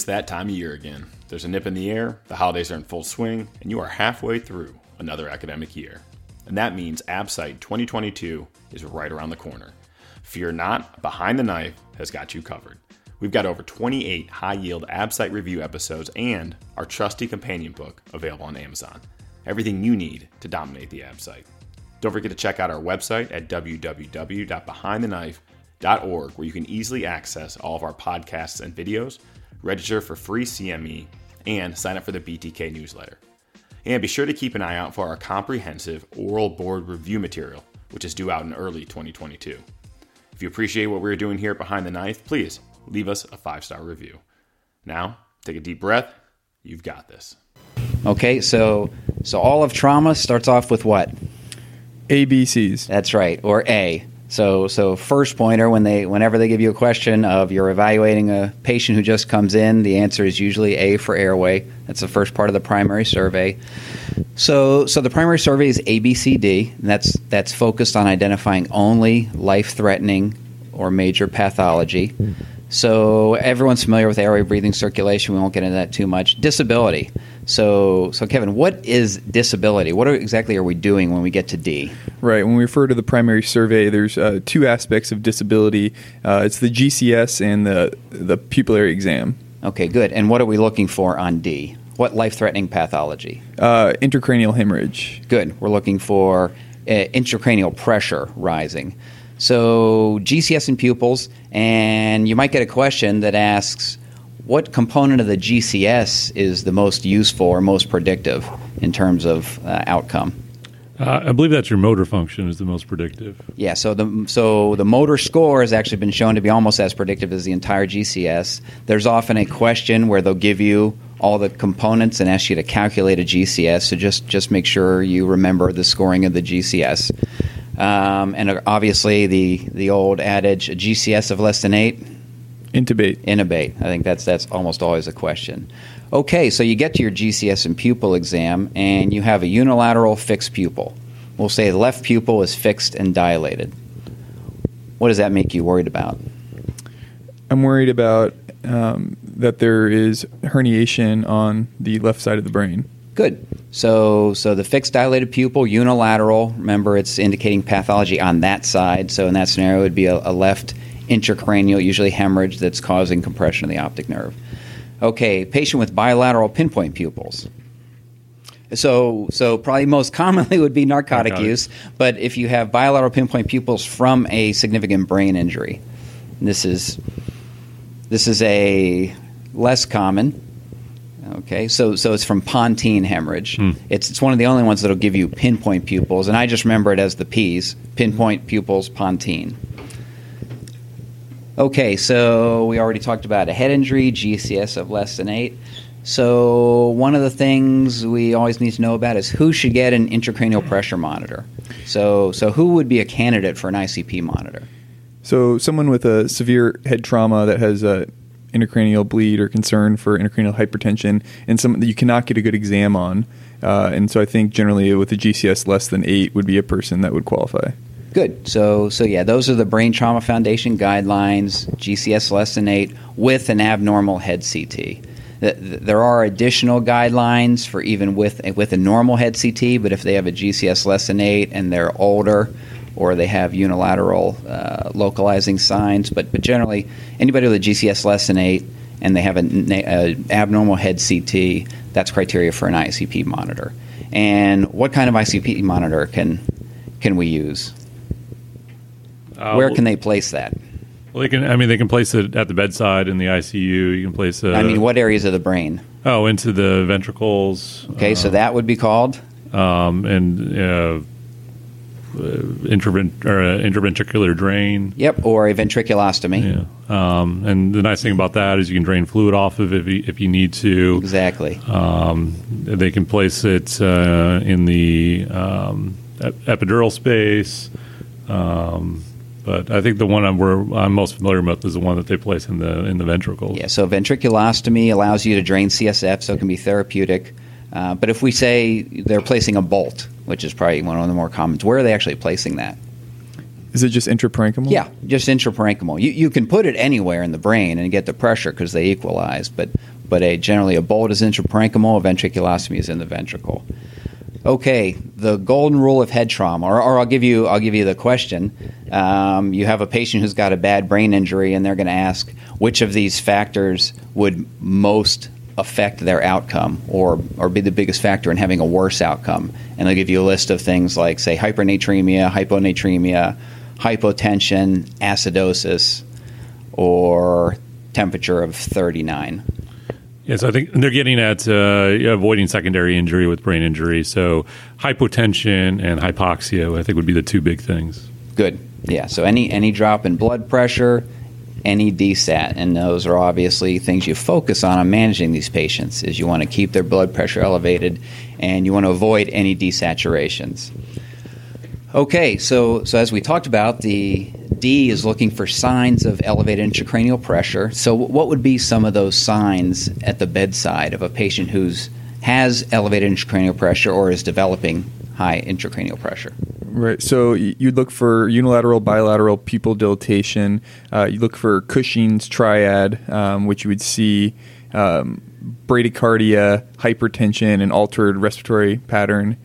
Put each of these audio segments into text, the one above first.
It's that time of year again. There's a nip in the air, the holidays are in full swing, and you are halfway through another academic year. And that means AbSite 2022 is right around the corner. Fear not, Behind the Knife has got you covered. We've got over 28 high yield AbSite review episodes and our trusty companion book available on Amazon. Everything you need to dominate the AbSite. Don't forget to check out our website at www.behindtheknife.org, where you can easily access all of our podcasts and videos register for free CME, and sign up for the BTK newsletter. And be sure to keep an eye out for our comprehensive oral board review material, which is due out in early 2022. If you appreciate what we're doing here Behind the Knife, please leave us a five star review. Now, take a deep breath. You've got this. Okay, so so all of trauma starts off with what? ABCs. That's right, or A. So, so first pointer when they, whenever they give you a question of you're evaluating a patient who just comes in, the answer is usually A for airway. That's the first part of the primary survey. So, so the primary survey is ABCD. And that's that's focused on identifying only life-threatening or major pathology. So everyone's familiar with airway, breathing, circulation. We won't get into that too much. Disability. So, so Kevin, what is disability? What are, exactly are we doing when we get to D? Right. When we refer to the primary survey, there's uh, two aspects of disability. Uh, it's the GCS and the the pupillary exam. Okay, good. And what are we looking for on D? What life-threatening pathology? Uh, intracranial hemorrhage. Good. We're looking for uh, intracranial pressure rising. So GCS in pupils, and you might get a question that asks, what component of the GCS is the most useful or most predictive in terms of uh, outcome? Uh, I believe that's your motor function is the most predictive. Yeah, so the so the motor score has actually been shown to be almost as predictive as the entire GCS. There's often a question where they'll give you all the components and ask you to calculate a GCS. So just just make sure you remember the scoring of the GCS. Um, and obviously, the the old adage, a GCS of less than eight, Intubate. intubate. I think that's that's almost always a question. Okay, so you get to your GCS and pupil exam, and you have a unilateral fixed pupil. We'll say the left pupil is fixed and dilated. What does that make you worried about? I'm worried about um, that there is herniation on the left side of the brain. Good. So, so the fixed dilated pupil, unilateral. Remember, it's indicating pathology on that side. So, in that scenario, it would be a, a left intracranial, usually hemorrhage, that's causing compression of the optic nerve. Okay, patient with bilateral pinpoint pupils. So, so probably most commonly would be narcotic Narcotic. use. But if you have bilateral pinpoint pupils from a significant brain injury, this is this is a less common. Okay, so so it's from pontine hemorrhage. Hmm. It's it's one of the only ones that'll give you pinpoint pupils, and I just remember it as the P's: pinpoint pupils, pontine. Okay, so we already talked about a head injury, GCS of less than eight. So one of the things we always need to know about is who should get an intracranial pressure monitor. So so who would be a candidate for an ICP monitor? So, someone with a severe head trauma that has a intracranial bleed or concern for intracranial hypertension, and someone that you cannot get a good exam on. Uh, and so, I think generally with a GCS less than eight would be a person that would qualify. Good. So, so yeah, those are the Brain Trauma Foundation guidelines. GCS less than eight with an abnormal head CT. Th- th- There are additional guidelines for even with with a normal head CT, but if they have a GCS less than eight and they're older, or they have unilateral uh, localizing signs, but but generally anybody with a GCS less than eight and they have an abnormal head CT, that's criteria for an ICP monitor. And what kind of ICP monitor can can we use? Uh, Where can they place that? Well, they can. I mean, they can place it at the bedside in the ICU. You can place it. I mean, what areas of the brain? Oh, into the ventricles. Okay, so that would be called. um, and uh, uh, intravent- or, uh, intraventricular drain. Yep, or a ventriculostomy. Yeah. Um, and the nice thing about that is you can drain fluid off of it if you, if you need to. Exactly. Um, they can place it uh, in the um, ep- epidural space. Um, but I think the one I'm, we're, I'm most familiar with is the one that they place in the in the ventricles. Yeah, so ventriculostomy allows you to drain CSF, so it can be therapeutic. Uh, but if we say they're placing a bolt, which is probably one of the more common, where are they actually placing that? Is it just intraparenchymal? Yeah, just intraparenchymal. You, you can put it anywhere in the brain and get the pressure because they equalize, but but a generally a bolt is intraparenchymal, a ventriculostomy is in the ventricle. Okay, the golden rule of head trauma, or, or I'll give you I'll give you the question. Um, you have a patient who's got a bad brain injury, and they're going to ask which of these factors would most affect their outcome or, or be the biggest factor in having a worse outcome. And they'll give you a list of things like, say, hypernatremia, hyponatremia, hypotension, acidosis, or temperature of 39. Yes, I think they're getting at uh, avoiding secondary injury with brain injury. So hypotension and hypoxia, I think, would be the two big things. Good. Yeah. So any any drop in blood pressure, any DSAT, and those are obviously things you focus on on managing these patients. Is you want to keep their blood pressure elevated, and you want to avoid any desaturations. Okay, so so as we talked about, the D is looking for signs of elevated intracranial pressure. So, what would be some of those signs at the bedside of a patient who's has elevated intracranial pressure or is developing high intracranial pressure? Right. So you'd look for unilateral, bilateral pupil dilatation. Uh, you look for Cushing's triad, um, which you would see um, bradycardia, hypertension, and altered respiratory pattern.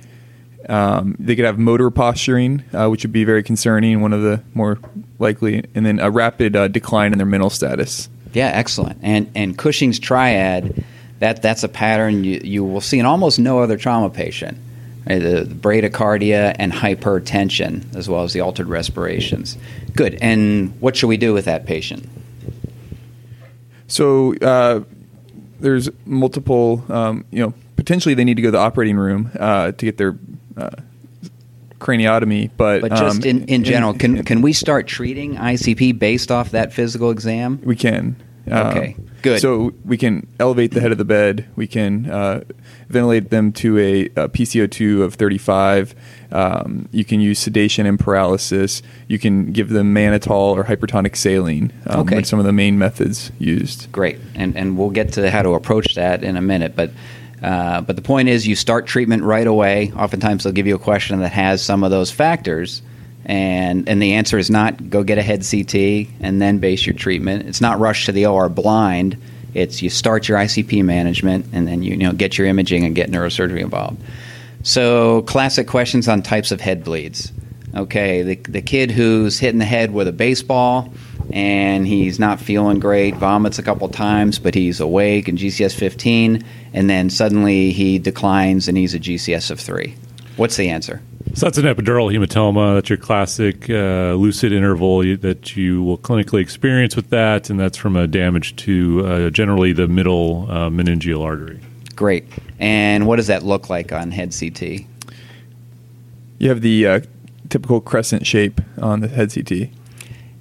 Um, they could have motor posturing, uh, which would be very concerning, one of the more likely, and then a rapid uh, decline in their mental status. Yeah, excellent. And and Cushing's triad, that that's a pattern you, you will see in almost no other trauma patient. Right? The, bradycardia and hypertension, as well as the altered respirations. Good. And what should we do with that patient? So uh, there's multiple, um, you know, potentially they need to go to the operating room uh, to get their uh, craniotomy, but But just um, in, in general, can can we start treating ICP based off that physical exam? we can. Um, Okay, good. So we can elevate the head of the bed. We can uh, ventilate them to a, a PCO2 of 35. Um, you can use sedation and paralysis. You can give them mannitol or hypertonic saline. Um, Okay. some of the main methods used. Great, and and we'll get to how to approach that in a minute. But uh, but the point is, you start treatment right away. Oftentimes, they'll give you a question that has some of those factors, and and the answer is not go get a head CT and then base your treatment. It's not rush to the OR blind. It's you start your ICP management and then you, you know get your imaging and get neurosurgery involved. So classic questions on types of head bleeds. Okay, the, the kid who's hitting the head with a baseball and he's not feeling great, vomits a couple times, but he's awake and GCS 15, and then suddenly he declines and he's a GCS of 3. What's the answer? So that's an epidural hematoma. That's your classic uh, lucid interval you, that you will clinically experience with that, and that's from a damage to uh, generally the middle uh, meningeal artery. Great. And what does that look like on head CT? You have the uh, typical crescent shape on the head CT.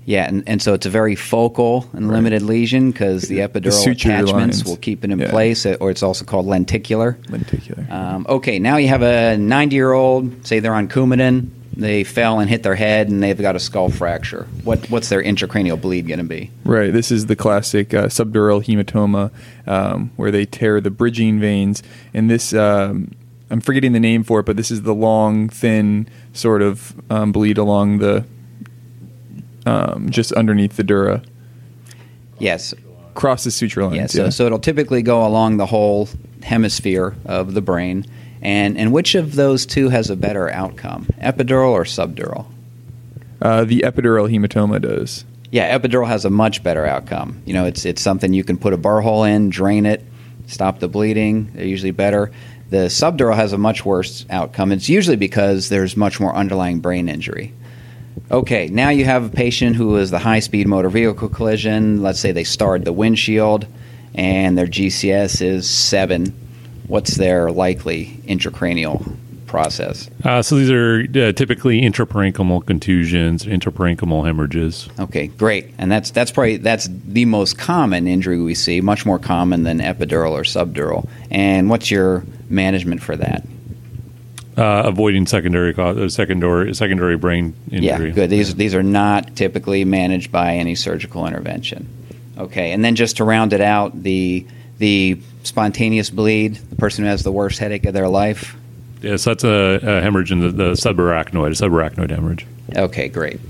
Yeah, and, and so it's a very focal and limited lesion because the epidural suture attachments lines. will keep it in Yeah. place, or it's also called lenticular. Lenticular. Um, okay, now you have a 90 year old, say they're on Coumadin, they fell and hit their head and they've got a skull fracture. What, what's their intracranial bleed going to be? Right. This is the classic uh, subdural hematoma um, where they tear the bridging veins. And this, um, I'm forgetting the name for it, but this is the long, thin sort of um, bleed along the, um, just underneath the dura. Yes, Crosses suture lines. yeah, so, yeah. so it'll typically go along the whole hemisphere of the brain. And, and which of those two has a better outcome, epidural or subdural? uh, the epidural hematoma does. Yeah, epidural has a much better outcome. You know, it's it's something you can put a burr hole in, drain it, stop the bleeding. They're usually better. The subdural has a much worse outcome. It's usually because there's much more underlying brain injury. Okay, now you have a patient who is the high speed motor vehicle collision. Let's say they starred the windshield and their GCS is seven. What's their likely intracranial process? Uh, so these are uh, typically intraparenchymal contusions, intraparenchymal hemorrhages. Okay, great. And that's that's probably that's the most common injury we see, much more common than epidural or subdural. And what's your management for that? Uh, avoiding secondary cause, uh, secondary secondary brain injury. Yeah, good. These these are not typically managed by any surgical intervention. Okay, and then just to round it out, the the spontaneous bleed, the person who has the worst headache of their life. Yes, that's a, a hemorrhage in the, the subarachnoid, a subarachnoid hemorrhage. Okay, great.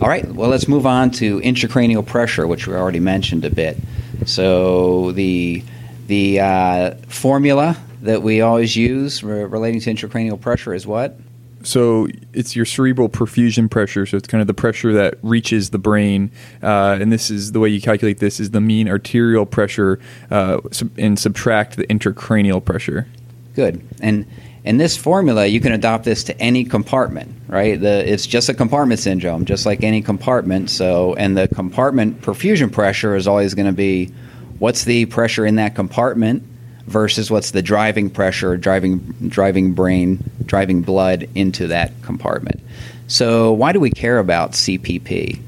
All right, well, let's move on to intracranial pressure, which we already mentioned a bit. So the the uh, formula that we always use re- relating to intracranial pressure is what? So it's your cerebral perfusion pressure. So it's kind of the pressure that reaches the brain, uh, and this is the way you calculate this is the mean arterial pressure, uh, sub- and subtract the intracranial pressure. Good. And in this formula, you can adopt this to any compartment, right? The, it's just a compartment syndrome, just like any compartment. So, and the compartment perfusion pressure is always going to be what's the pressure in that compartment versus what's the driving pressure, driving driving brain, driving blood into that compartment. So, why do we care about CPP?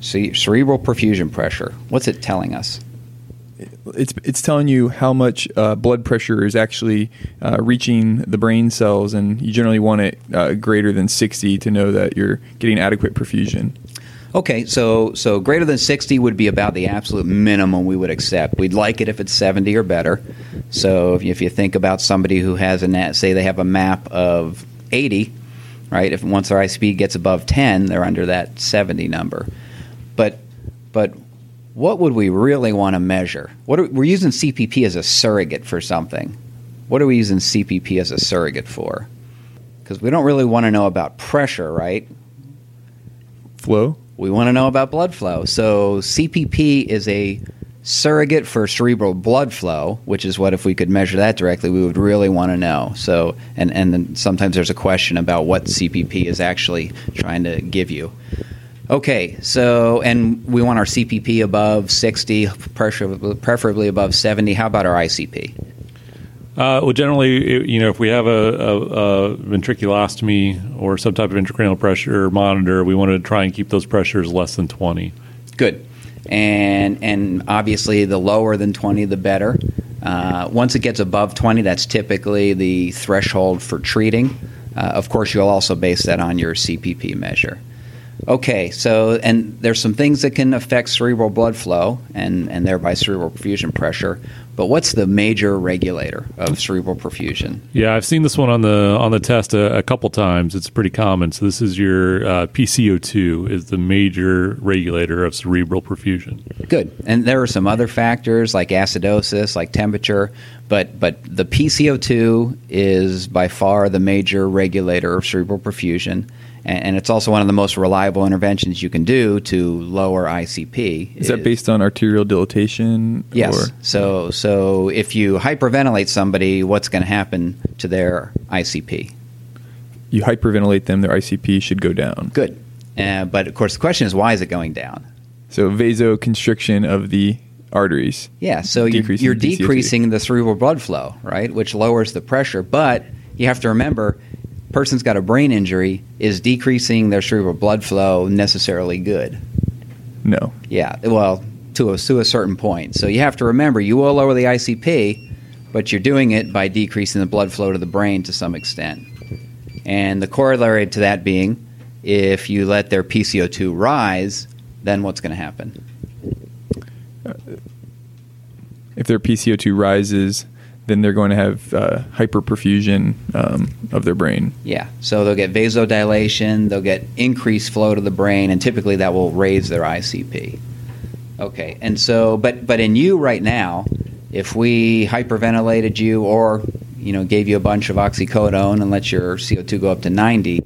Ce- cerebral perfusion pressure. What's it telling us? It's it's telling you how much uh, blood pressure is actually uh, reaching the brain cells, and you generally want it uh, greater than 60 to know that you're getting adequate perfusion. Okay, so so greater than 60 would be about the absolute minimum we would accept. We'd like it if it's 70 or better. So if you, if you think about somebody who has a nat, say they have a map of 80, right? If once their ICP gets above 10, they're under that 70 number. But but what would we really want to measure? What are, we're using CPP as a surrogate for something. What are we using CPP as a surrogate for? Because we don't really want to know about pressure, right? Flow. We want to know about blood flow. So CPP is a surrogate for cerebral blood flow, which is what if we could measure that directly, we would really want to know. So, and and then sometimes there's a question about what CPP is actually trying to give you. Okay, so and we want our CPP above 60, pressure, preferably above 70. How about our ICP? Uh, well, generally, you know, if we have a, a, a ventriculostomy or some type of intracranial pressure monitor, we want to try and keep those pressures less than 20. Good. And and obviously, the lower than 20, the better. Uh, once it gets above 20, that's typically the threshold for treating. Uh, of course, you'll also base that on your CPP measure. Okay, so and there's some things that can affect cerebral blood flow and, and thereby cerebral perfusion pressure. But what's the major regulator of cerebral perfusion? Yeah, I've seen this one on the on the test a, a couple times. It's pretty common. So this is your uh, PCO2 is the major regulator of cerebral perfusion. Good. And there are some other factors like acidosis, like temperature, but but the PCO2 is by far the major regulator of cerebral perfusion, and, it's also one of the most reliable interventions you can do to lower ICP. Is that based on arterial dilatation? Yes. Or? So so if you hyperventilate somebody, what's going to happen to their ICP? You hyperventilate them, their ICP should go down. Good. Uh, but of course, the question is, why is it going down? So vasoconstriction of the arteries. Yeah, so Decreasing you're PCO2. decreasing the cerebral blood flow, right, which lowers the pressure. But you have to remember, person's got a brain injury. Is decreasing their cerebral blood flow necessarily good? No. Yeah, well, to a, to a certain point. So you have to remember, you will lower the ICP, but you're doing it by decreasing the blood flow to the brain to some extent. And the corollary to that being, if you let their PCO2 rise, then what's going to happen? Uh, if their PCO2 rises, then they're going to have uh, hyperperfusion um, of their brain. Yeah, so they'll get vasodilation, they'll get increased flow to the brain, and typically that will raise their ICP. Okay, and so, but but in you right now, if we hyperventilated you or you know gave you a bunch of oxycodone and let your CO2 go up to 90,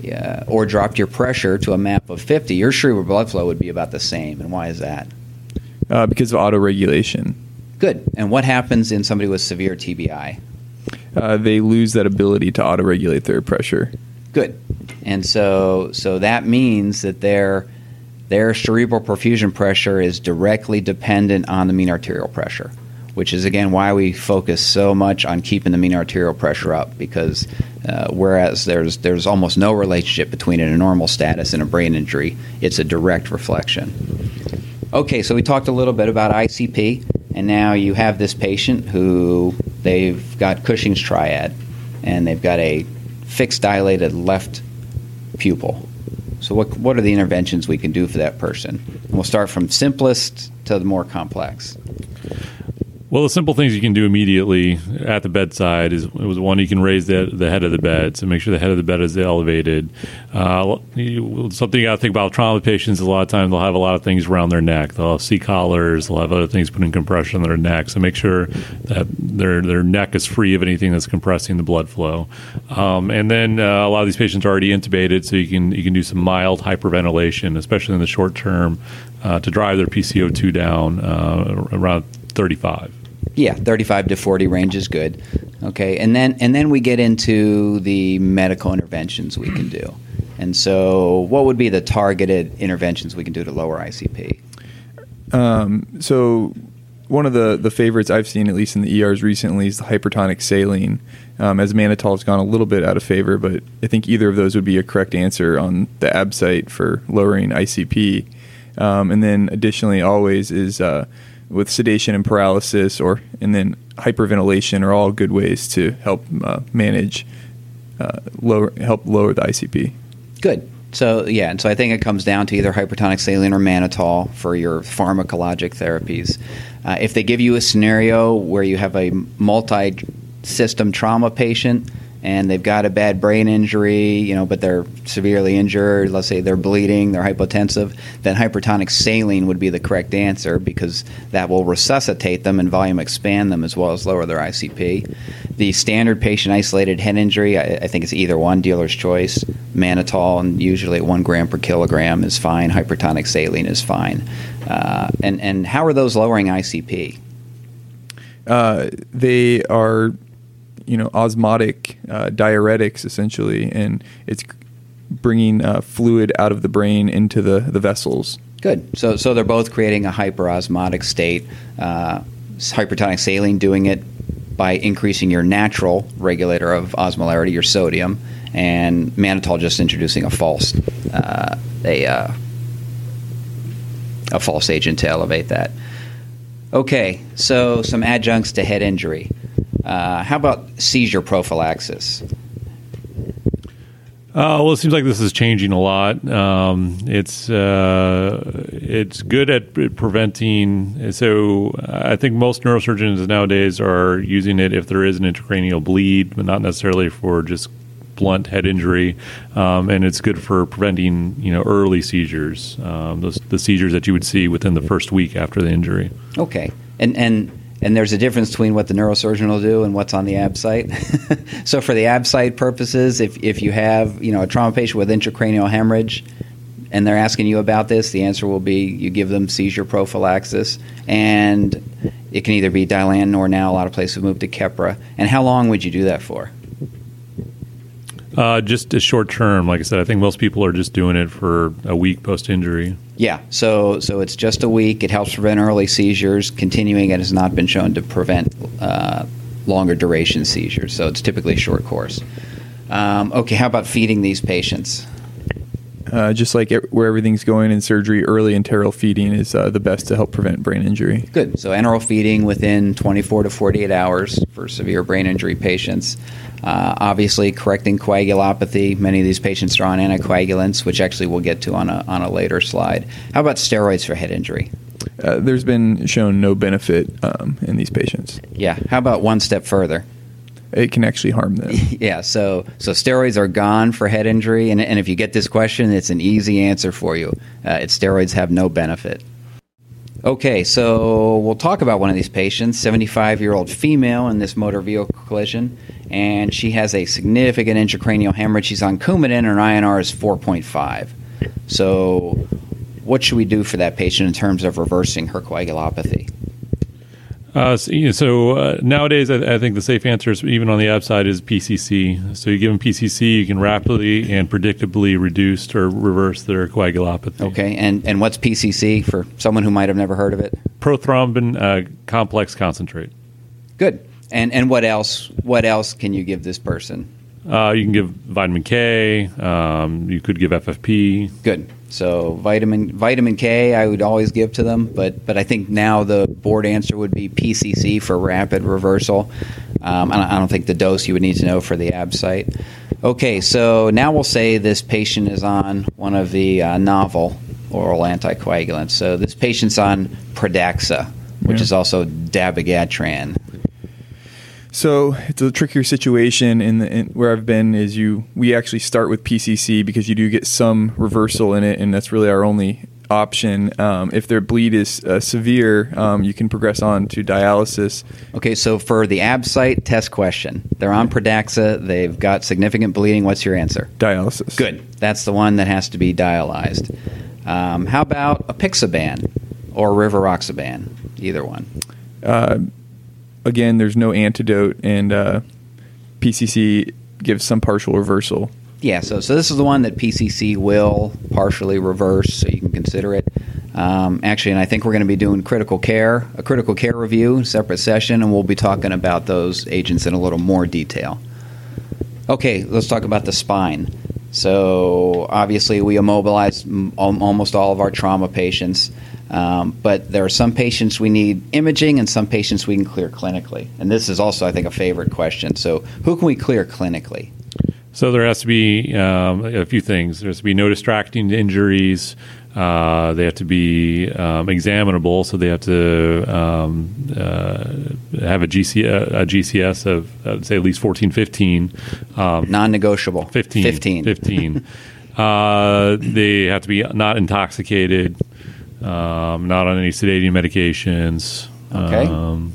yeah, or dropped your pressure to a map of 50, your cerebral blood flow would be about the same. And why is that? Uh, because of autoregulation. Good. And what happens in somebody with severe TBI? Uh, they lose that ability to autoregulate their pressure. Good. And so so that means that their their cerebral perfusion pressure is directly dependent on the mean arterial pressure, which is again why we focus so much on keeping the mean arterial pressure up because uh, whereas there's there's almost no relationship between a normal status and a brain injury, it's a direct reflection. Okay, so we talked a little bit about ICP, and now you have this patient who they've got Cushing's triad, and they've got a fixed dilated left pupil. So, what, what are the interventions we can do for that person? And we'll start from simplest to the more complex. Well, the simple things you can do immediately at the bedside is was one you can raise the, the head of the bed, so make sure the head of the bed is elevated. Uh, you, something you got to think about trauma patients. A lot of times they'll have a lot of things around their neck. They'll have C collars. They'll have other things putting compression on their neck. So make sure that their their neck is free of anything that's compressing the blood flow. Um, and then uh, a lot of these patients are already intubated, so you can you can do some mild hyperventilation, especially in the short term, uh, to drive their PCO2 down uh, around 35. Yeah, 35 to 40 range is good. Okay, and then and then we get into the medical interventions we can do. And so, what would be the targeted interventions we can do to lower ICP? Um, so, one of the, the favorites I've seen, at least in the ERs recently, is the hypertonic saline. Um, as mannitol has gone a little bit out of favor, but I think either of those would be a correct answer on the ab site for lowering ICP. Um, and then, additionally, always is uh, with sedation and paralysis, or and then hyperventilation are all good ways to help uh, manage uh, lower help lower the ICP. Good. So yeah, and so I think it comes down to either hypertonic saline or mannitol for your pharmacologic therapies. Uh, if they give you a scenario where you have a multi-system trauma patient and they've got a bad brain injury, you know, but they're severely injured, let's say they're bleeding, they're hypotensive, then hypertonic saline would be the correct answer because that will resuscitate them and volume expand them as well as lower their ICP. The standard patient isolated head injury, I, I think it's either one, dealer's choice. Mannitol, and usually at one gram per kilogram is fine. Hypertonic saline is fine. Uh, and, and how are those lowering ICP? Uh, they are you know osmotic uh, diuretics essentially, and it's bringing uh, fluid out of the brain into the, the vessels. Good. So so they're both creating a hyperosmotic state. Uh, hypertonic saline doing it by increasing your natural regulator of osmolarity, your sodium, and mannitol just introducing a false uh, a uh, a false agent to elevate that. Okay, so some adjuncts to head injury. Uh, how about seizure prophylaxis? Uh, well, it seems like this is changing a lot. Um, it's uh, it's good at preventing. So I think most neurosurgeons nowadays are using it if there is an intracranial bleed, but not necessarily for just blunt head injury. Um, and it's good for preventing you know early seizures, um, those, the seizures that you would see within the first week after the injury. Okay, and and and there's a difference between what the neurosurgeon will do and what's on the ABSITE. so for the ABSITE purposes, if, if you have you know a trauma patient with intracranial hemorrhage and they're asking you about this, the answer will be you give them seizure prophylaxis, and it can either be Dilantin or now a lot of places have moved to Keppra. And how long would you do that for? Uh, just a short term. Like I said, I think most people are just doing it for a week post injury. Yeah, so so it's just a week. It helps prevent early seizures. Continuing it has not been shown to prevent uh, longer duration seizures. So it's typically a short course. Um, okay, how about feeding these patients? Uh, just like it, where everything's going in surgery, early enteral feeding is uh, the best to help prevent brain injury. Good. So enteral feeding within 24 to 48 hours for severe brain injury patients. Uh, obviously, correcting coagulopathy. Many of these patients are on anticoagulants, which actually we'll get to on a, on a later slide. How about steroids for head injury? Uh, there's been shown no benefit um, in these patients. Yeah. How about one step further? It can actually harm them. yeah. So so steroids are gone for head injury, and, and if you get this question, it's an easy answer for you. Uh, it's steroids have no benefit. Okay, so we'll talk about one of these patients, 75 year old female in this motor vehicle collision, and she has a significant intracranial hemorrhage. She's on Coumadin, and her INR is 4.5. So, what should we do for that patient in terms of reversing her coagulopathy? Uh, so, you know, so uh, nowadays, I, I, think the safe answer is even on the app ABSITE is PCC. So you give them PCC, you can rapidly and predictably reduce or reverse their coagulopathy. Okay, and and what's PCC for someone who might have never heard of it? Prothrombin uh, complex concentrate. Good. And and what else? What else can you give this person? Uh, you can give vitamin K. Um, you could give FFP. Good. So vitamin vitamin K, I would always give to them, but but I think now the board answer would be PCC for rapid reversal. Um, I, don't, I, don't, think the dose you would need to know for the ABSITE. Okay, so now we'll say this patient is on one of the uh, novel oral anticoagulants. So this patient's on Pradaxa which Yeah. is also dabigatran. So it's a trickier situation in, the, in where I've been. Is you we actually start with PCC because you do get some reversal in it, and that's really our only option. Um, if their bleed is uh, severe, um, you can progress on to dialysis. Okay, so for the ABSITE test question, they're on Pradaxa, they've got significant bleeding. What's your answer? Dialysis. Good. That's the one that has to be dialyzed. Um, how about a apixaban or rivaroxaban? Either one. Uh, again, there's no antidote, and uh, PCC gives some partial reversal. Yeah, so so this is the one that PCC will partially reverse, so you can consider it. Um, actually, and I think we're going to be doing critical care, a critical care review, separate session, and we'll be talking about those agents in a little more detail. Okay, let's talk about the spine. So obviously, we immobilize almost all of our trauma patients, um, but there are some patients we need imaging, and some patients we can clear clinically. And this is also, I think, a favorite question. So, who can we clear clinically? So there has to be um, a few things. There has to be no distracting injuries. Uh, they have to be um, examinable, so they have to um, uh, have a, GC, a GCS of, uh, say, at least 14, 15. Um, Non-negotiable. 15. 15. 15. uh, they have to be not intoxicated, um, not on any sedating medications. Okay. Um,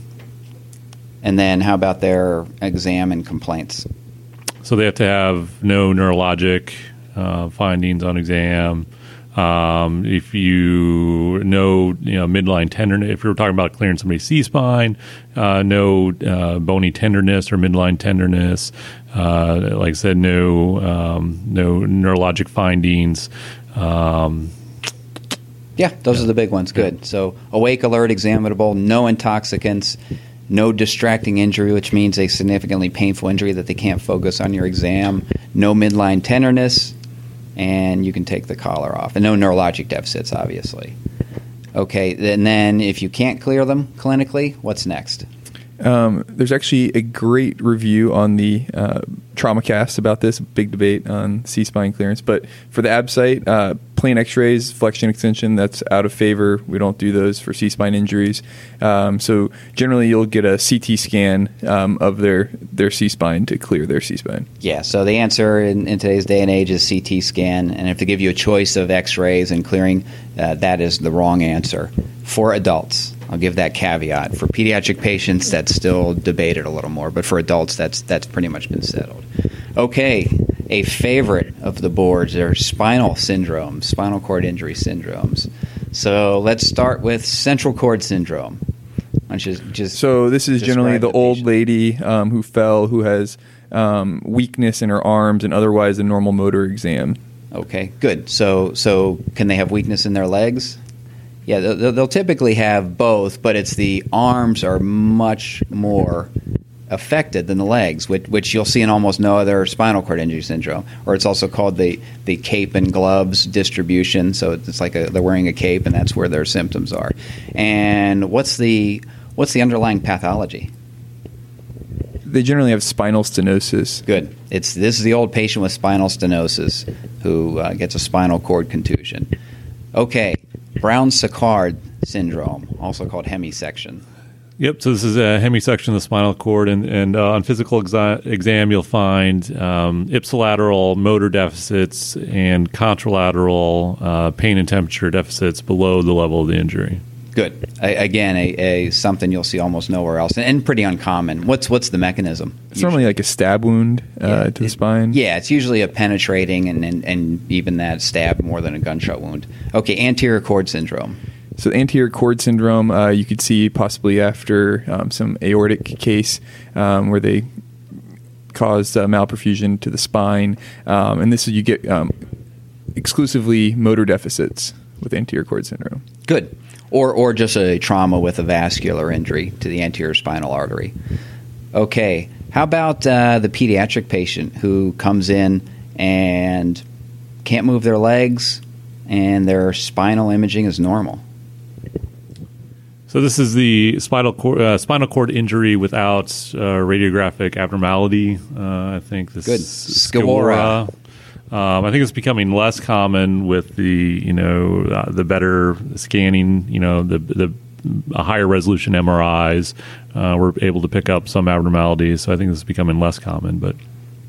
And then how about their exam and complaints? So they have to have no neurologic uh, findings on exam. Um, if you know, you know, midline tenderness, if you're talking about clearing somebody's C spine, uh, no uh, bony tenderness or midline tenderness. Uh, like I said, no um, no neurologic findings. Um, Yeah, those are the big ones. Good. So awake, alert, examinable, no intoxicants, no distracting injury, which means a significantly painful injury that they can't focus on your exam, no midline tenderness, and you can take the collar off, and no neurologic deficits, obviously. Okay, and then if you can't clear them clinically, what's next? Um, there's actually a great review on the uh, TraumaCast about this. Big debate on C spine clearance, but for the ABSITE, uh, plain X-rays, flexion extension, that's out of favor. We don't do those for C spine injuries. Um, so generally, you'll get a CT scan um, of their their C spine to clear their C spine. Yeah, so the answer in, in today's day and age is CT scan, and if they give you a choice of X-rays and clearing, uh, that is the wrong answer for adults. I'll give that caveat. For pediatric patients, that's still debated a little more, but for adults, that's that's pretty much been settled. Okay, a favorite of the boards are spinal syndromes, spinal cord injury syndromes. So let's start with central cord syndrome. Why just So this is generally describe the, old lady um, who fell, who has um, weakness in her arms and otherwise a normal motor exam. Okay, good. So, so can they have weakness in their legs? Yeah, they'll, they'll typically have both, but it's the arms are much more affected than the legs, which, which you'll see in almost no other spinal cord injury syndrome. Or it's also called the, the cape and gloves distribution. So it's like a, they're wearing a cape, and that's where their symptoms are. And what's the what's the underlying pathology? They generally have spinal stenosis. Good. It's this is the old patient with spinal stenosis who uh, gets a spinal cord contusion. Okay, Brown-Séquard syndrome, also called hemisection. Yep. So this is a hemisection of the spinal cord, and, and uh, on physical exa- exam, you'll find um, ipsilateral motor deficits and contralateral uh, pain and temperature deficits below the level of the injury. Good. A, again, a, a something you'll see almost nowhere else, and, and pretty uncommon. What's what's the mechanism? It's normally like a stab wound uh, Yeah, to the it- spine. Yeah, it's usually a penetrating and, and, and even that stab more than a gunshot wound. Okay, anterior cord syndrome. So anterior cord syndrome, uh, you could see possibly after um, some aortic case um, where they caused uh, malperfusion to the spine, um, and this is you get um, exclusively motor deficits with anterior cord syndrome. Good. Or, or just a trauma with a vascular injury to the anterior spinal artery. Okay. How about uh, the pediatric patient who comes in and can't move their legs and their spinal imaging is normal? So this is the spinal cord, uh, spinal cord injury without uh, radiographic abnormality. Uh, I think this Good. is SCIWORA. Um, I think it's becoming less common with the you know uh, the better scanning. You know the the higher resolution MRIs uh, were able to pick up some abnormalities. So I think this is becoming less common, but.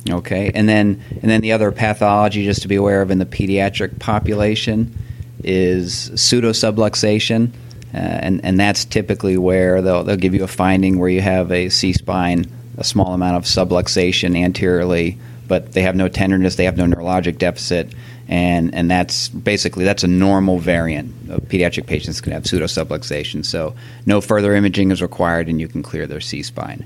Okay, and then and then the other pathology just to be aware of in the pediatric population is pseudosubluxation, uh, and and that's typically where they'll they'll give you a finding where you have a C spine, a small amount of subluxation anteriorly, but they have no tenderness, they have no neurologic deficit, and and that's basically that's a normal variant. Of pediatric patients can have pseudosubluxation, so no further imaging is required, and you can clear their C spine.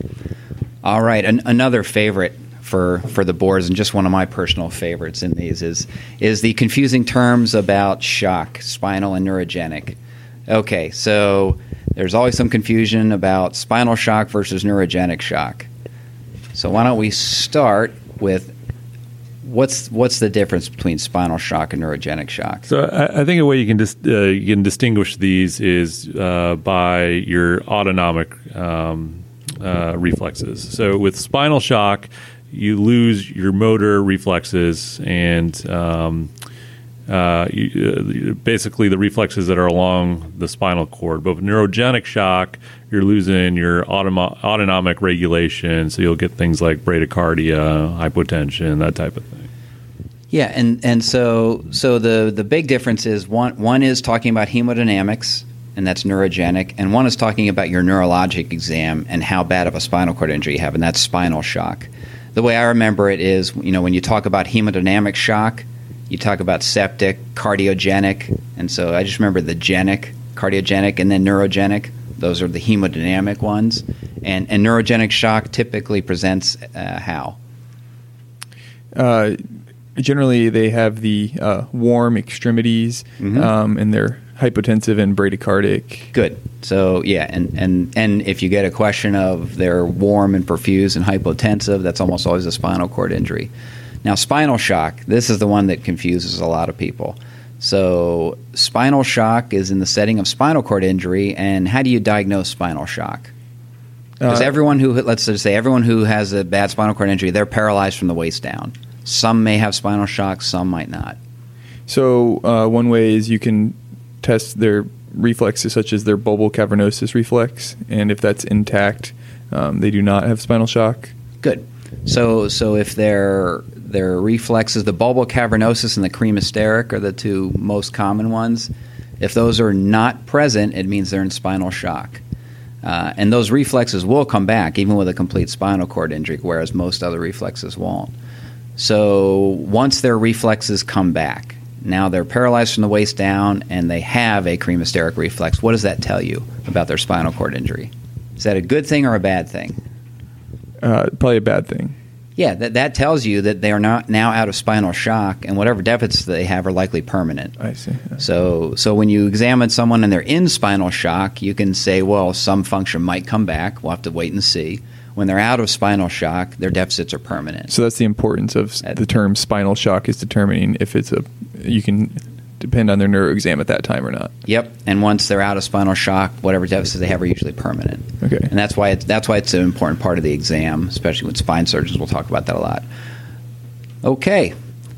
All right, an, another favorite for for the boards, and just one of my personal favorites in these is is the confusing terms about shock, spinal and neurogenic. Okay, so there's always some confusion about spinal shock versus neurogenic shock. So why don't we start with what's what's the difference between spinal shock and neurogenic shock? So I, I think a way you can dis, uh, you can distinguish these is uh, by your autonomic um, uh, reflexes. So with spinal shock, you lose your motor reflexes and um, uh, you, uh, basically the reflexes that are along the spinal cord. But with neurogenic shock, you're losing your automo- autonomic regulation, so you'll get things like bradycardia, hypotension, that type of thing. Yeah, and, and so so the the big difference is one one is talking about hemodynamics and that's neurogenic, and one is talking about your neurologic exam and how bad of a spinal cord injury you have, and that's spinal shock the way I remember it is, you know, when you talk about hemodynamic shock, you talk about septic, cardiogenic, and so I just remember the genic, cardiogenic, and then neurogenic. Those are the hemodynamic ones, and and neurogenic shock typically presents uh, how. Uh, generally, they have the uh, warm extremities, mm-hmm. um, and they're hypotensive and bradycardic. Good. So yeah, and, and and if you get a question of they're warm and perfused and hypotensive, that's almost always a spinal cord injury. Now, spinal shock. This is the one that confuses a lot of people. So, spinal shock is in the setting of spinal cord injury, and how do you diagnose spinal shock? Because uh, everyone who, let's just say, everyone who has a bad spinal cord injury, they're paralyzed from the waist down. Some may have spinal shock, some might not. So, uh, one way is you can test their reflexes, such as their bulbocavernosus reflex, and if that's intact, um, they do not have spinal shock. Good. So, so if their their reflexes, the bulbocavernosus and the cremasteric are the two most common ones. If those are not present, it means they're in spinal shock. Uh, and those reflexes will come back even with a complete spinal cord injury, whereas most other reflexes won't. So once their reflexes come back, now they're paralyzed from the waist down and they have a cremasteric reflex. What does that tell you about their spinal cord injury? Is that a good thing or a bad thing? Uh, probably a bad thing. Yeah, that, that tells you that they are not now out of spinal shock, and whatever deficits they have are likely permanent. I see. Yeah. So, so when you examine someone and they're in spinal shock, you can say, well, some function might come back. We'll have to wait and see. When they're out of spinal shock, their deficits are permanent. So that's the importance of the term spinal shock is determining if it's a you can depend on their neuro exam at that time or not. Yep. And once they're out of spinal shock, whatever deficits they have are usually permanent. Okay. And that's why it's, that's why it's an important part of the exam, especially with spine surgeons. We'll talk about that a lot. Okay.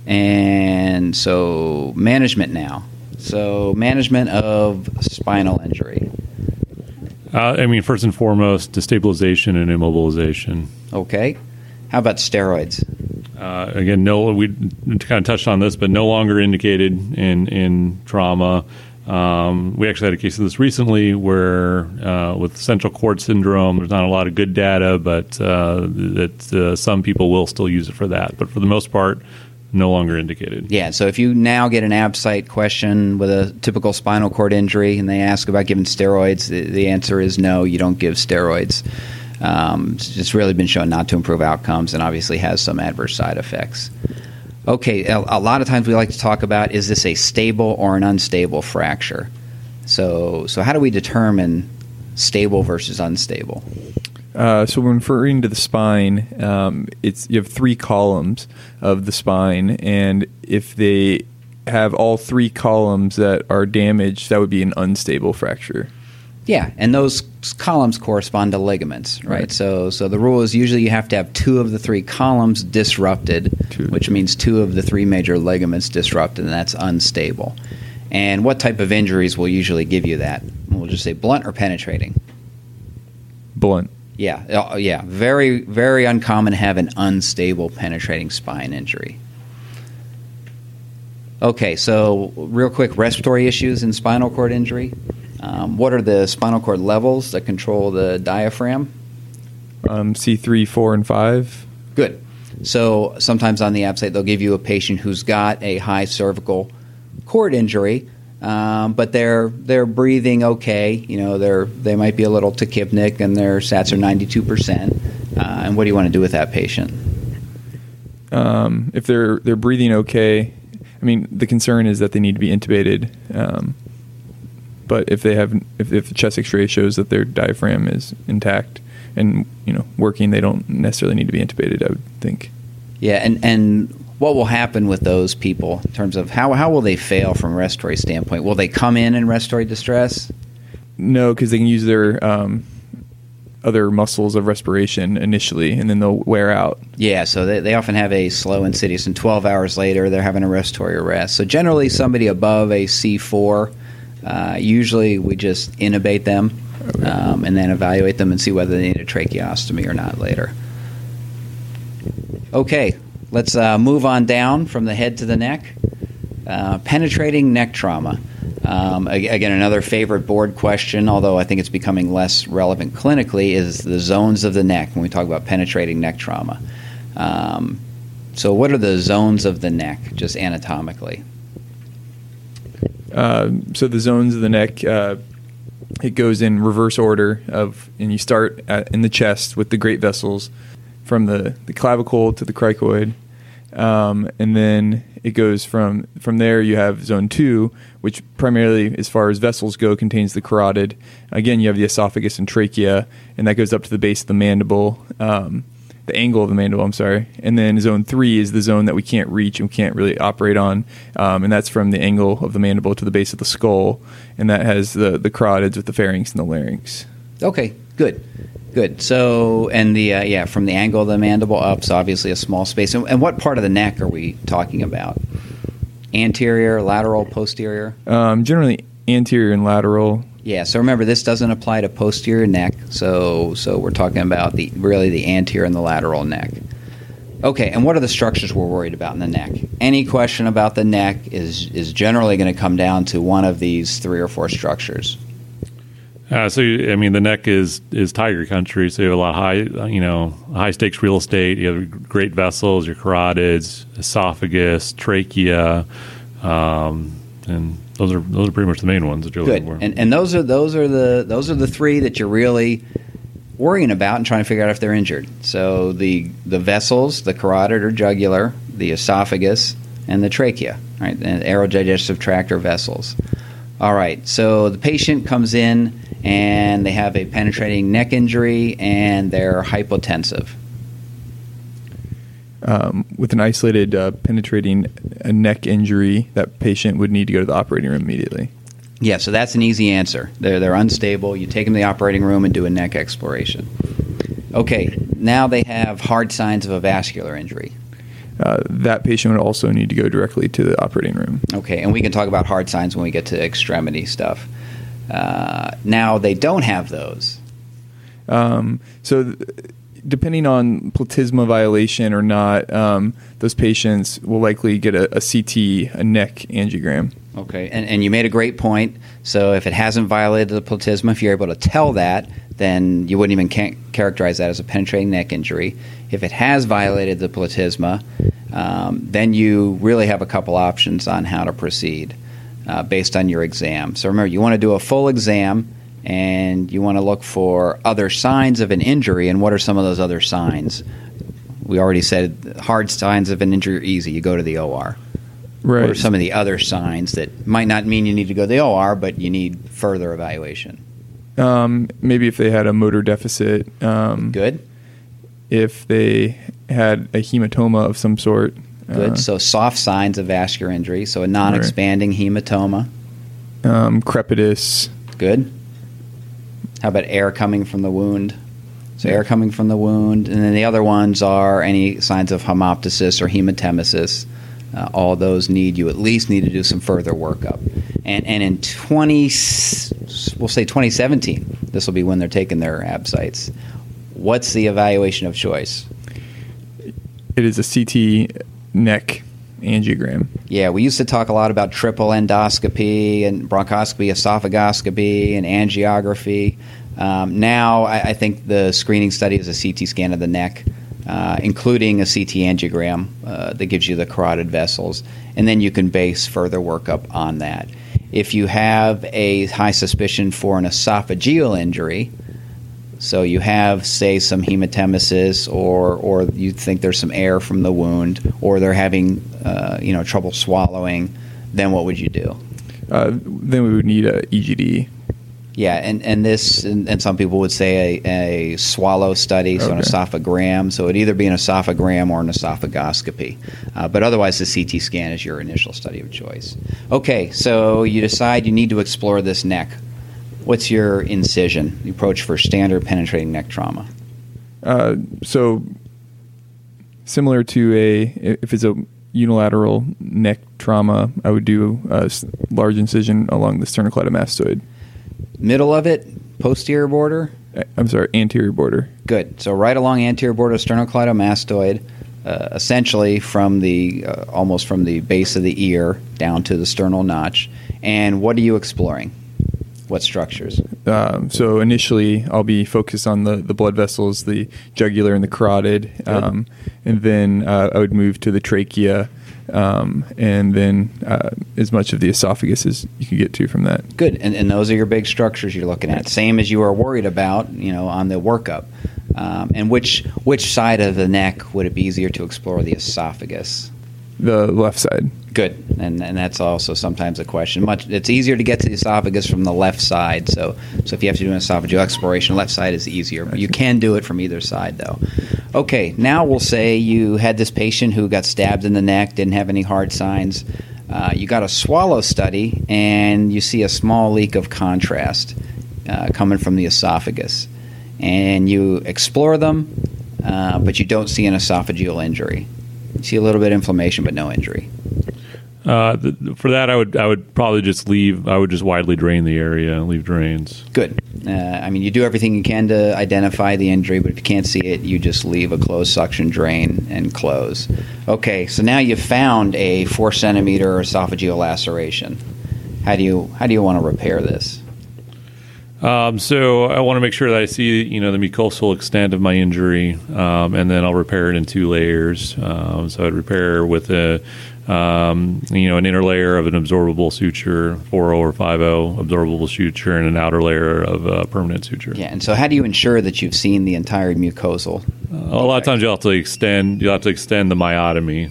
And so management now. So management of spinal injury. Uh, I mean, first and foremost, destabilization and immobilization. Okay. How about steroids? Uh, again, no, we kind of touched on this, but no longer indicated in in trauma. Um, we actually had a case of this recently where uh, with central cord syndrome, there's not a lot of good data, but uh, that uh, some people will still use it for that. But for the most part, no longer indicated. Yeah. So if you now get an ABSITE question with a typical spinal cord injury and they ask about giving steroids, the, the answer is no. You don't give steroids. Um, it's really been shown not to improve outcomes and obviously has some adverse side effects. Okay, a, lot of times we like to talk about is this a stable or an unstable fracture? So, so how do we determine stable versus unstable? Uh, so when referring to the spine, um, it's you have three columns of the spine, and if they have all three columns that are damaged, that would be an unstable fracture. Yeah, and those columns correspond to ligaments, right? right? So, so the rule is usually you have to have two of the three columns disrupted, two. which means two of the three major ligaments disrupted, and that's unstable. And what type of injuries will usually give you that? We'll just say blunt or penetrating. Blunt. Yeah, uh, yeah, very, very uncommon to have an unstable penetrating spine injury. Okay, so real quick, respiratory issues in spinal cord injury. Um, what are the spinal cord levels that control the diaphragm? Um, C3, 4, and 5. Good. So sometimes on the ABSITE they'll give you a patient who's got a high cervical cord injury, um, but they're they're breathing okay. You know, they're they might be a little tachypneic and their SATs are ninety two percent. Uh, and what do you want to do with that patient? Um, if they're they're breathing okay, I mean the concern is that they need to be intubated. Um, but if they have if, if the chest X-ray shows that their diaphragm is intact and you know working, they don't necessarily need to be intubated. I would think. Yeah, and and what will happen with those people in terms of how how will they fail from a respiratory standpoint? Will they come in in respiratory distress? No, because they can use their um, other muscles of respiration initially, and then they'll wear out. Yeah, so they, they often have a slow insidious, and 12 hours later they're having a respiratory arrest. So generally, somebody above a C4, uh, usually we just intubate them um, and then evaluate them and see whether they need a tracheostomy or not later. Okay, let's uh, move on down from the head to the neck. Uh, penetrating neck trauma. Um, again, another favorite board question, although I think it's becoming less relevant clinically, is the zones of the neck when we talk about penetrating neck trauma. Um, so, what are the zones of the neck, just anatomically? Uh, so, the zones of the neck, uh, it goes in reverse order of, and you start at, in the chest with the great vessels, from the, the clavicle to the cricoid, um, and then it goes from from there. You have zone two, which primarily, as far as vessels go, contains the carotid. Again, you have the esophagus and trachea, and that goes up to the base of the mandible, um, the angle of the mandible. I'm sorry. And then zone three is the zone that we can't reach and can't really operate on, um, and that's from the angle of the mandible to the base of the skull, and that has the the carotids with the pharynx and the larynx. Okay, good. Good. So, and the uh, yeah, from the angle of the mandible up, so obviously a small space. And, and, what part of the neck are we talking about? Anterior, lateral, posterior? Um, generally anterior and lateral. Yeah. So remember, this doesn't apply to posterior neck. So, so we're talking about the really the anterior and the lateral neck. Okay. And what are the structures we're worried about in the neck? Any question about the neck is is generally going to come down to one of these three or four structures. Uh, so I mean, the neck is is tiger country. So you have a lot of high, you know, high stakes real estate. You have great vessels, your carotids, esophagus, trachea, um, and those are those are pretty much the main ones that you're Good. looking for. And, and those are those are the those are the three that you're really worrying about and trying to figure out if they're injured. So the the vessels, the carotid or jugular, the esophagus, and the trachea, right? And aerodigestive tract or vessels. All right. So the patient comes in and they have a penetrating neck injury and they're hypotensive. Um, with an isolated uh, penetrating uh, neck injury, that patient would need to go to the operating room immediately. Yeah, so that's an easy answer. They're, they're unstable. You take them to the operating room and do a neck exploration. Okay, now they have hard signs of a vascular injury. Uh, that patient would also need to go directly to the operating room. Okay, and we can talk about hard signs when we get to extremity stuff. Uh, now they don't have those. Um, so, th- depending on platysma violation or not, um, those patients will likely get a, a, CT, a neck angiogram. Okay, and, and you made a great point. So, if it hasn't violated the platysma, if you're able to tell that, then you wouldn't even characterize that as a penetrating neck injury. If it has violated the platysma, um, then you really have a couple options on how to proceed uh, based on your exam. So remember, you want to do a full exam and you want to look for other signs of an injury. And what are some of those other signs? We already said hard signs of an injury are easy. You go to the OR. Right. What are some of the other signs that might not mean you need to go to the OR, but you need further evaluation? Um, maybe if they had a motor deficit. Um, Good. If they had a hematoma of some sort. Good. Uh, so soft signs of vascular injury. So a non-expanding right. hematoma. Um, crepitus. Good. How about air coming from the wound? So air coming from the wound, and then the other ones are any signs of hemoptysis or hematemesis. Uh, all those need you at least need to do some further workup. And and in 20 we'll say 2017. This will be when they're taking their ABSITEs. What's the evaluation of choice? It is a CT neck angiogram. Yeah, we used to talk a lot about triple endoscopy and bronchoscopy, esophagoscopy, and angiography. Um, now, I, I, think the screening study is a CT scan of the neck, uh, including a CT angiogram uh, that gives you the carotid vessels, and then you can base further workup on that. If you have a high suspicion for an esophageal injury, so you have, say, some hematemesis, or or you think there's some air from the wound, or they're having, uh, you know, trouble swallowing. Then what would you do? Uh, then we would need a EGD. Yeah, and, and this, and, and some people would say a, a swallow study, so okay. an esophagram. So it'd either be an esophagram or an esophagoscopy. Uh, but otherwise, the CT scan is your initial study of choice. Okay, so you decide you need to explore this neck what's your incision, the approach for standard penetrating neck trauma? Uh, so similar to a if it's a unilateral neck trauma, I would do a large incision along the sternocleidomastoid. Middle of it, posterior border. I'm sorry, anterior border. Good. So right along anterior border sternocleidomastoid, uh, essentially from the uh, almost from the base of the ear down to the sternal notch. And what are you exploring? What structures? Um, so initially, I'll be focused on the, the blood vessels, the jugular and the carotid, um, and then uh, I would move to the trachea, um, and then uh, as much of the esophagus as you can get to from that. Good, and, and those are your big structures you're looking at. Same as you are worried about, you know, on the workup. Um, and which which side of the neck would it be easier to explore the esophagus? The left side. Good, and and that's also sometimes a question. Much it's easier to get to the esophagus from the left side. So so if you have to do an esophageal exploration, left side is easier. But you can do it from either side, though. Okay, now we'll say you had this patient who got stabbed in the neck, didn't have any hard signs. Uh, you got a swallow study, and you see a small leak of contrast uh, coming from the esophagus, and you explore them, uh, but you don't see an esophageal injury. See a little bit of inflammation, but no injury. Uh, for that, I would I would probably just leave. I would just widely drain the area and leave drains. Good. Uh, I mean, you do everything you can to identify the injury, but if you can't see it, you just leave a closed suction drain and close. Okay, so now you've found a four centimeter esophageal laceration. How do you how do you want to repair this? Um, so I want to make sure that I see, you know, the mucosal extent of my injury, um, and then I'll repair it in two layers. Um, so I'd repair with a um, you know, an inner layer of an absorbable suture, 4.0 or 5.0 absorbable suture, and an outer layer of a permanent suture. Yeah, and so how do you ensure that you've seen the entire mucosal? Uh, a lot of times you'll have to extend. You'll have to extend the myotomy.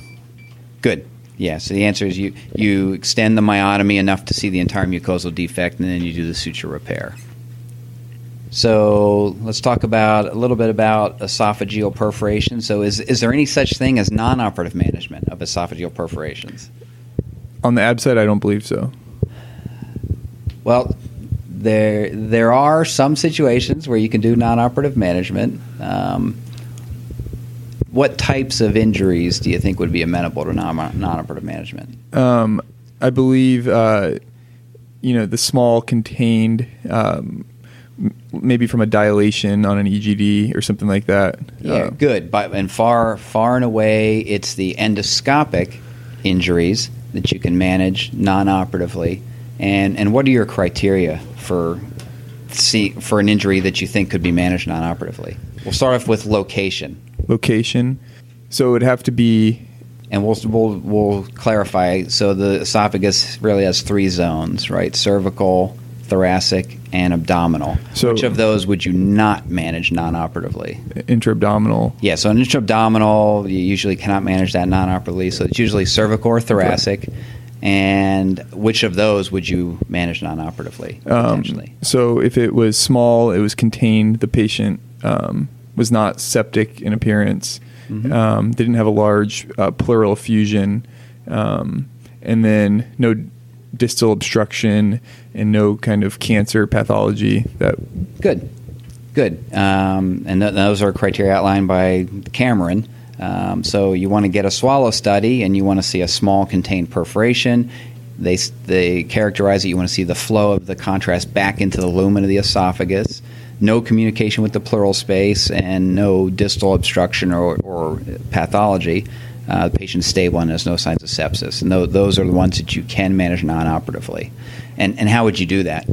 Good. Yeah. So the answer is you you extend the myotomy enough to see the entire mucosal defect, and then you do the suture repair. So let's talk about a little bit about esophageal perforation. So is is there any such thing as non-operative management of esophageal perforations? On the ab side, I don't believe so. Well, there there are some situations where you can do non-operative management. Um, what types of injuries do you think would be amenable to non- non-operative management? Um, I believe, uh, you know, the small contained um, maybe from a dilation on an EGD or something like that. Yeah, uh, good. But and far far and away, it's the endoscopic injuries that you can manage non-operatively. And and what are your criteria for see for an injury that you think could be managed non-operatively? We'll start off with location. Location. So it would have to be and we'll, we'll, we'll clarify. So the esophagus really has three zones, right? Cervical, thoracic, and abdominal. So Which of those would you not manage non-operatively? Intra-abdominal. Yeah, so an intra-abdominal, you usually cannot manage that non-operatively. So it's usually cervical or thoracic. Okay. And which of those would you manage non-operatively? Um, so if it was small, it was contained. The patient um, was not septic in appearance. Mm-hmm. Um, they didn't have a large uh, pleural effusion, um, and then no distal obstruction and no kind of cancer pathology. That good, good. Um, and th- those are criteria outlined by Cameron. Um, so you want to get a swallow study, and you want to see a small contained perforation. They, they characterize it. You want to see the flow of the contrast back into the lumen of the esophagus. No communication with the pleural space and no distal obstruction or, or pathology. Uh, the patient's stable and has no signs of sepsis. And th- those are the ones that you can manage non operatively. And, and how would you do that?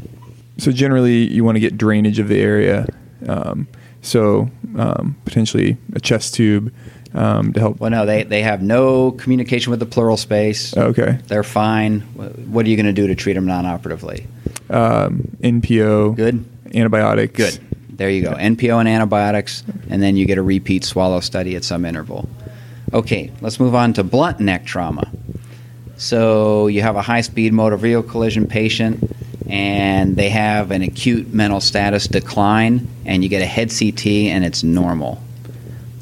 So generally, you want to get drainage of the area. Um, so um, potentially a chest tube um, to help. Well, no, they, they have no communication with the pleural space. Okay. They're fine. What are you going to do to treat them non operatively? Um, NPO. Good. Antibiotics. Good. There you go. NPO and antibiotics, and then you get a repeat swallow study at some interval. Okay, let's move on to blunt neck trauma. So you have a high speed motor vehicle collision patient, and they have an acute mental status decline, and you get a head CT, and it's normal.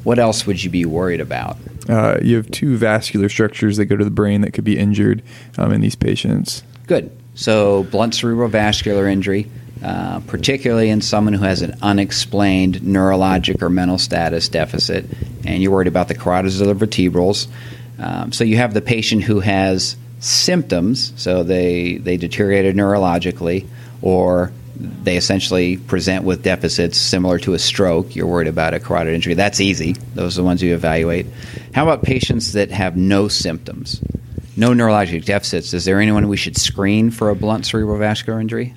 What else would you be worried about? Uh, you have two vascular structures that go to the brain that could be injured um, in these patients. Good. So, blunt cerebrovascular injury, uh, particularly in someone who has an unexplained neurologic or mental status deficit, and you're worried about the carotids or the vertebrals. Um, so, you have the patient who has symptoms, so they, they deteriorated neurologically, or they essentially present with deficits similar to a stroke. You're worried about a carotid injury. That's easy. Those are the ones you evaluate. How about patients that have no symptoms? no neurologic deficits, is there anyone we should screen for a blunt cerebrovascular injury?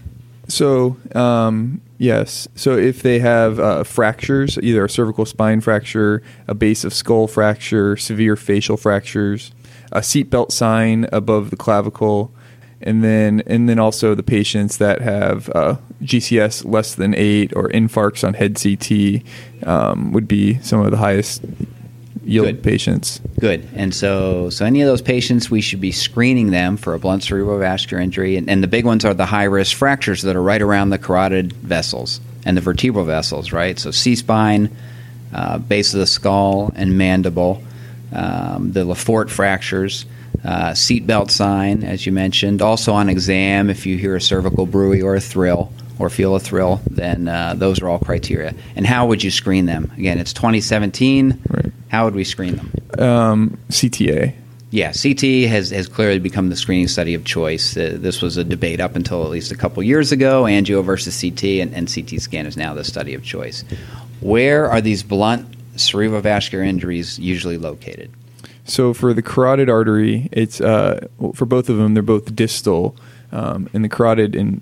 So, um, yes. So, if they have uh, fractures, either a cervical spine fracture, a base of skull fracture, severe facial fractures, a seatbelt sign above the clavicle, and then and then also the patients that have uh, GCS less than eight or infarcts on head CT um, would be some of the highest yield Good. patients. Good. And so, so any of those patients, we should be screening them for a blunt cerebrovascular injury. And, and the big ones are the high risk fractures that are right around the carotid vessels and the vertebral vessels, right? So, C spine, uh, base of the skull, and mandible, um, the Le Fort fractures. Uh, seatbelt sign, as you mentioned. Also on exam, if you hear a cervical bruit or a thrill or feel a thrill, then uh, those are all criteria. And how would you screen them? Again, it's 2017. Right. How would we screen them? Um, CTA. Yeah, CT has, has clearly become the screening study of choice. Uh, this was a debate up until at least a couple years ago angio versus CT, and, and CT scan is now the study of choice. Where are these blunt cerebrovascular injuries usually located? So for the carotid artery, it's uh, for both of them. They're both distal, um, and the carotid in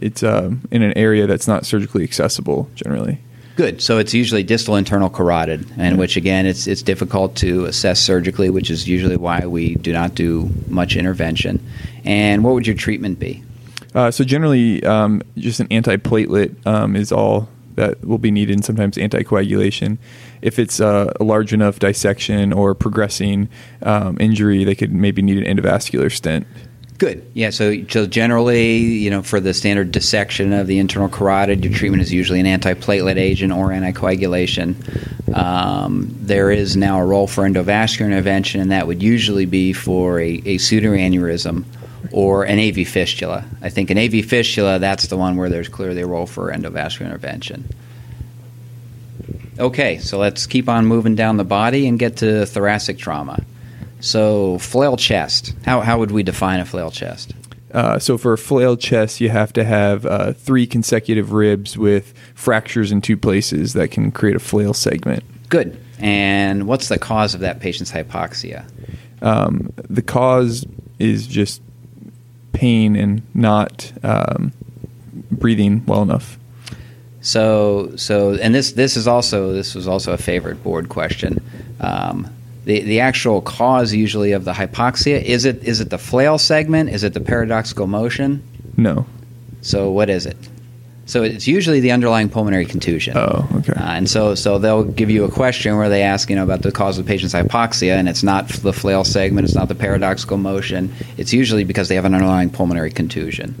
it's um, in an area that's not surgically accessible generally. Good. So it's usually distal internal carotid, and which again, it's it's difficult to assess surgically, which is usually why we do not do much intervention. And what would your treatment be? Uh, so generally, um, just an antiplatelet um, is all that will be needed, and sometimes anticoagulation. If it's uh, a large enough dissection or progressing um, injury, they could maybe need an endovascular stent. Good. Yeah. So, so generally, you know, for the standard dissection of the internal carotid, your treatment is usually an antiplatelet agent or anticoagulation. Um, there is now a role for endovascular intervention, and that would usually be for a, a pseudoaneurysm or an AV fistula. I think an AV fistula, that's the one where there's clearly a role for endovascular intervention. Okay, so let's keep on moving down the body and get to thoracic trauma. So, flail chest. How, how would we define a flail chest? Uh, so for a flail chest, you have to have uh, three consecutive ribs with fractures in two places that can create a flail segment. Good. And what's the cause of that patient's hypoxia? Um, the cause is just pain and not um, breathing well enough. So, so, and this this is also this was also a favorite board question. Um, the the actual cause usually of the hypoxia is it is it the flail segment? Is it the paradoxical motion? No. So, what is it? So it's usually the underlying pulmonary contusion. Oh, okay. Uh, and so, so they'll give you a question where they ask, you know, about the cause of the patient's hypoxia, and it's not the flail segment, it's not the paradoxical motion. It's usually because they have an underlying pulmonary contusion.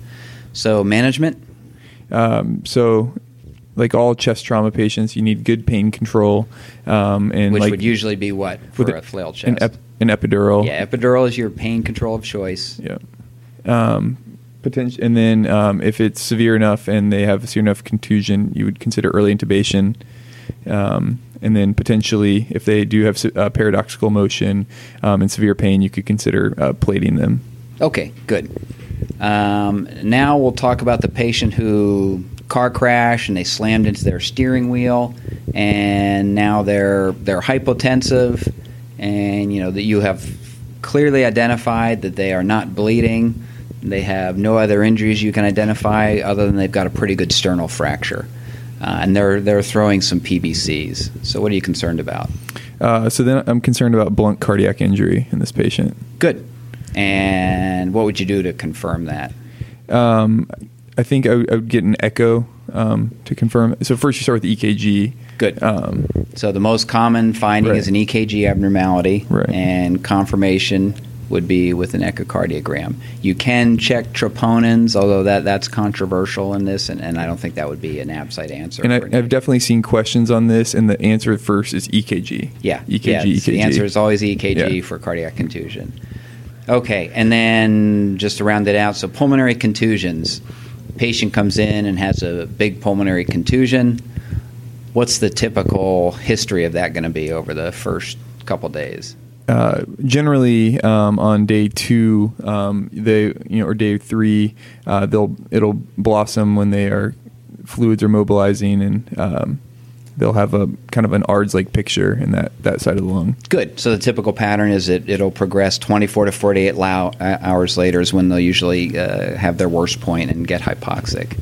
So management, Um, so, like all chest trauma patients, you need good pain control, um, and which like would usually be what for with a flail chest? an, ep- an epidural. yeah, epidural is your pain control of choice. Yeah. Um, potential, and then um, if it's severe enough and they have a severe enough contusion, you would consider early intubation. Um, and then potentially, if they do have uh, paradoxical motion um, and severe pain, you could consider uh, plating them. Okay, good. Um, now we'll talk about the patient who car crash and they slammed into their steering wheel, and now they're they're hypotensive, and you know that you have clearly identified that they are not bleeding. They have no other injuries you can identify other than they've got a pretty good sternal fracture, uh, and they're they're throwing some PVCs. So what are you concerned about? Uh, so then I'm concerned about blunt cardiac injury in this patient. Good. And what would you do to confirm that? Um, I think I would, I would get an echo um, to confirm. So first you start with the EKG. Good. Um, So the most common finding Right. is an EKG abnormality, Right. and confirmation would be with an echocardiogram. You can check troponins, although that that's controversial in this, and, and I don't think that would be an absite answer. and I, I've definitely seen questions on this, and the answer first is EKG. yeah, EKG, yeah, EKG. The answer is always EKG Yeah. for cardiac contusion. Okay, and then just to round it out, so pulmonary contusions. Patient comes in and has a big pulmonary contusion. What's the typical history of that going to be over the first couple days? uh, generally um, on day two, um, they you know or day three, uh, they'll it'll blossom when they are fluids are mobilizing, and um, they'll have a kind of an ARDS like picture in that that side of the lung. Good. So the typical pattern is it, it'll progress 24 to 48 lou- uh, hours later is when they'll usually uh, have their worst point and get hypoxic.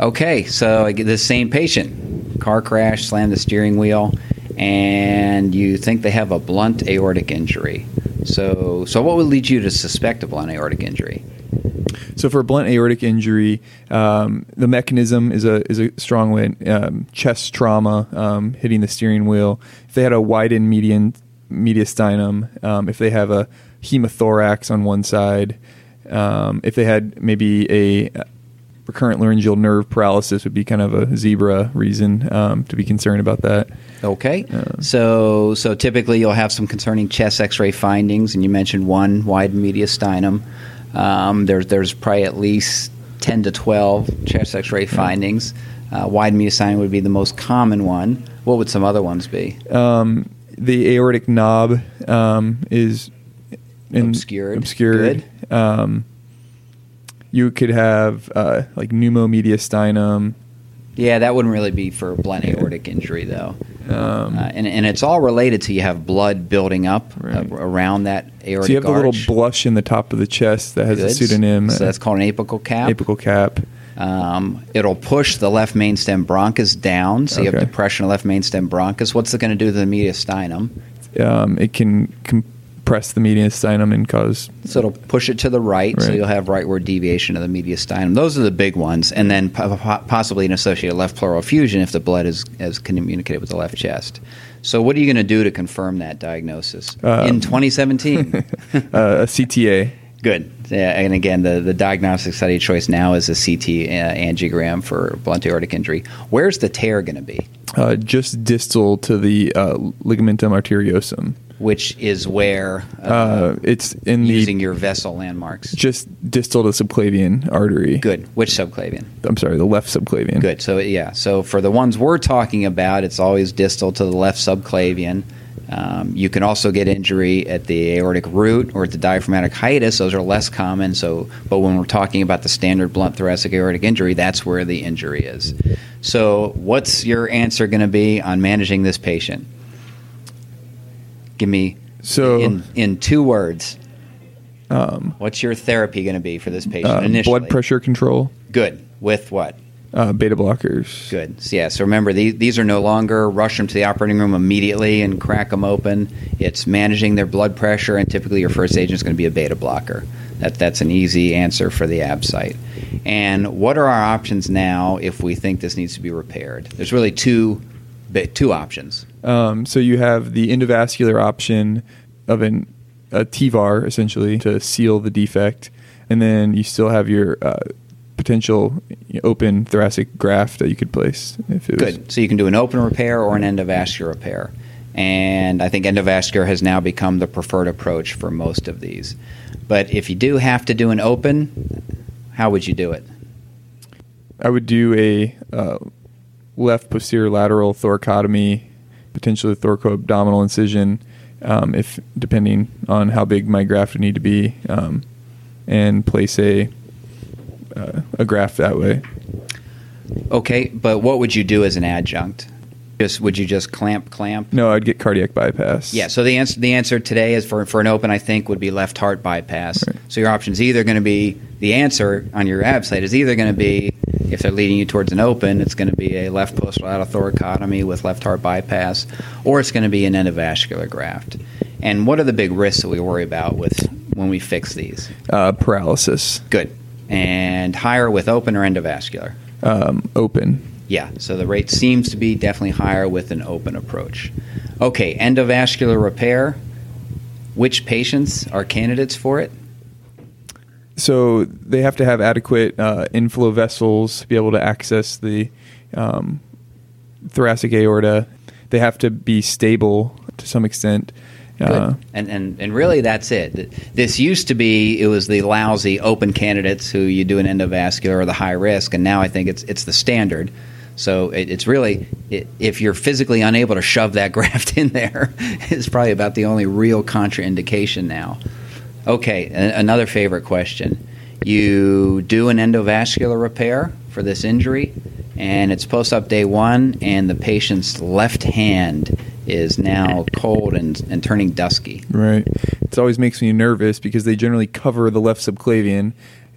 Okay, so I get the same patient, car crash, slammed the steering wheel, and you think they have a blunt aortic injury. So, so what would lead you to suspect a blunt aortic injury? So for a blunt aortic injury, um, the mechanism is a is a strong way. Um, chest trauma, um, hitting the steering wheel. If they had a widened median mediastinum, um, if they have a hemothorax on one side, um, if they had maybe a recurrent laryngeal nerve paralysis, would be kind of a zebra reason um, to be concerned about that. Okay, Uh, so so typically you'll have some concerning chest X-ray findings, and you mentioned one wide mediastinum. Um, there's there's probably at least ten to twelve chest X-ray findings. Uh, wide mediastinum would be the most common one. What would some other ones be? Um, the aortic knob um, is in- Obscured. Obscured. Um, you could have uh, like pneumomediastinum. Yeah, that wouldn't really be for blunt aortic injury though, Um, uh, and and it's all related to you have blood building up Right. uh, around that aortic. so you have the little blush in the top of the chest that has a pseudonym. So that's called an apical cap. apical cap. Um, it'll push the left mainstem bronchus down, so you have depression of left mainstem bronchus. What's it going to do to the mediastinum? Um, it can compress the mediastinum and cause So it'll push it to the right, so you'll have rightward deviation of the mediastinum. Those are the big ones, and then po- po- possibly an associated left pleural effusion if the blood is, is communicated with the left chest. So what are you going to do to confirm that diagnosis Um, in 2017? uh, a CTA. Good. Yeah, and again, the, the diagnostic study of choice now is a CT uh, angiogram for blunt aortic injury. Where's the tear going to be? Uh, just distal to the uh, ligamentum arteriosum. Which is where uh, Uh, it's in the using your vessel landmarks. just distal to subclavian artery. Good. Which subclavian? I'm sorry, the left subclavian. Good. So yeah. So for the ones we're talking about, it's always distal to the left subclavian. Um, you can also get injury at the aortic root or at the diaphragmatic hiatus. Those are less common. So, but when we're talking about the standard blunt thoracic aortic injury, that's where the injury is. So, what's your answer going to be on managing this patient? Give me So in in two words. um, What's your therapy going to be for this patient uh, initially? blood pressure control, Good. With what? uh, beta blockers. Good. So, yeah. So remember, these, these are no longer rush them to the operating room immediately and crack them open. It's managing their blood pressure, and typically your first agent is going to be a beta blocker. That that's an easy answer for the ab site. And what are our options now if we think this needs to be repaired? There's really two two options. Um, so you have the endovascular option of an a TEVAR essentially to seal the defect, and then you still have your uh, potential open thoracic graft that you could place if it was Good. So you can do an open repair or an endovascular repair. And I think endovascular has now become the preferred approach for most of these. But if you do have to do an open, how would you do it? I would do a uh, left posterior lateral thoracotomy, potentially thoracoabdominal incision, um, if depending on how big my graft would need to be. Um, and place a uh, a graft that way. Okay, but what would you do as an adjunct? Just would you just clamp clamp? No, I'd get cardiac bypass. Yeah. So the answer the answer today is for for an open. I think would be left heart bypass. Right. So your option's either going to be the answer on your ab site is either going to be if they're leading you towards an open, it's going to be a left postural thoracotomy with left heart bypass, or it's going to be an endovascular graft. And what are the big risks that we worry about with when we fix these? Uh, paralysis. Good. And higher with open or endovascular? Um, open. Yeah, so the rate seems to be definitely higher with an open approach. Okay, endovascular repair. Which patients are candidates for it? So they have to have adequate uh, inflow vessels to be able to access the um, thoracic aorta. They have to be stable to some extent. Good. Uh, and, and and really that's it. This used to be it was the lousy open candidates who you do an endovascular or the high risk, and now I think it's it's the standard. So it, it's really it, if you're physically unable to shove that graft in there, it's probably about the only real contraindication now. Okay, a- another favorite question. You do an endovascular repair for this injury, and it's post op day one, and the patient's left hand is now cold and, and turning dusky. Right. It always makes me nervous because they generally cover the left subclavian.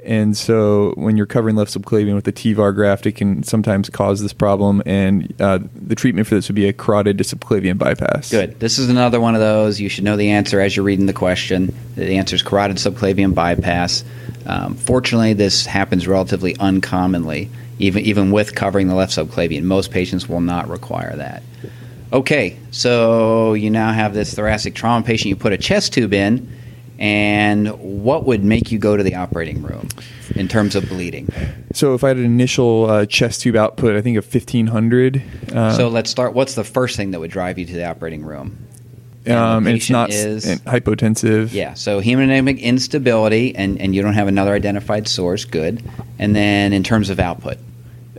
And so when you're covering left subclavian with a TEVAR graft, it can sometimes cause this problem. And uh, the treatment for this would be a carotid subclavian bypass. Good. This is another one of those. You should know the answer as you're reading the question. The answer is carotid subclavian bypass. Um, fortunately, this happens relatively uncommonly, even even with covering the left subclavian. Most patients will not require that. Okay, so you now have this thoracic trauma patient. You put a chest tube in, and what would make you go to the operating room in terms of bleeding? So if I had an initial uh, chest tube output, I think of 1500. Uh, so let's start. What's the first thing that would drive you to the operating room? And um, and it's not is- hypotensive. Yeah, so hemodynamic instability, and, and you don't have another identified source, good. And then in terms of output,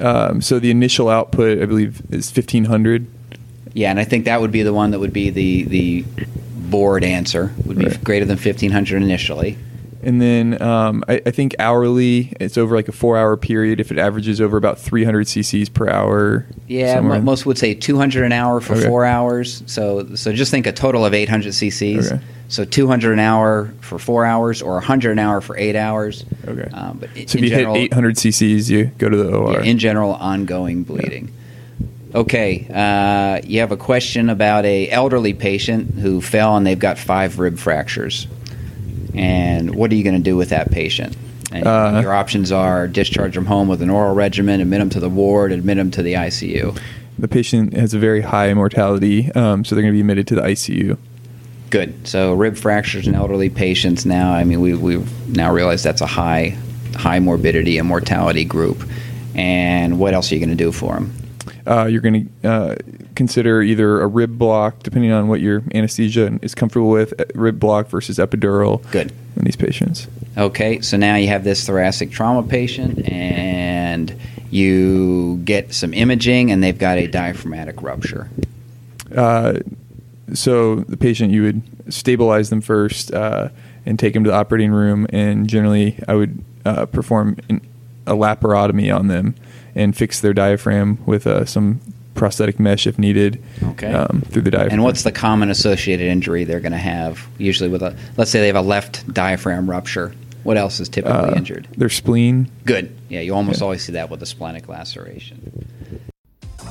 Um, so the initial output, I believe, is 1500. yeah, and I think that would be the one that would be the the board answer would be Right. greater than fifteen hundred initially. And then um, I, I think hourly, it's over like a four hour period if it averages over about 300 cc's per hour. Yeah, mo- most would say two hundred an hour for Okay. four hours. So so just think a total of eight hundred cc's. Okay. So two hundred an hour for four hours, or hundred an hour for eight hours. Okay. Um, but So if in you general, hit 800 cc's, you go to the OR. Yeah, in general, ongoing bleeding. Okay, uh, you have a question about a elderly patient who fell and they've got five rib fractures. And what are you going to do with that patient? And Uh, your options are discharge them home with an oral regimen, admit them to the ward, admit them to the ICU. the patient has a very high mortality, um, so they're going to be admitted to the ICU. Good. So rib fractures in elderly patients now. I mean, we we now realize that's a high high morbidity and mortality group. And what else are you going to do for them? Uh, you're going to uh, consider either a rib block, depending on what your anesthesia is comfortable with, rib block versus epidural. Good. In these patients. Okay, so now you have this thoracic trauma patient, and you get some imaging, and they've got a diaphragmatic rupture. Uh, so the patient, you would stabilize them first uh, and take them to the operating room, and generally, I would uh, perform an, a laparotomy on them and fix their diaphragm with uh, some prosthetic mesh if needed. Okay. Um, through the diaphragm. And what's the common associated injury they're going to have? Usually, with a let's say they have a left diaphragm rupture. What else is typically uh, injured? Their spleen. Good. Yeah, you almost Yeah. always see that with a splenic laceration.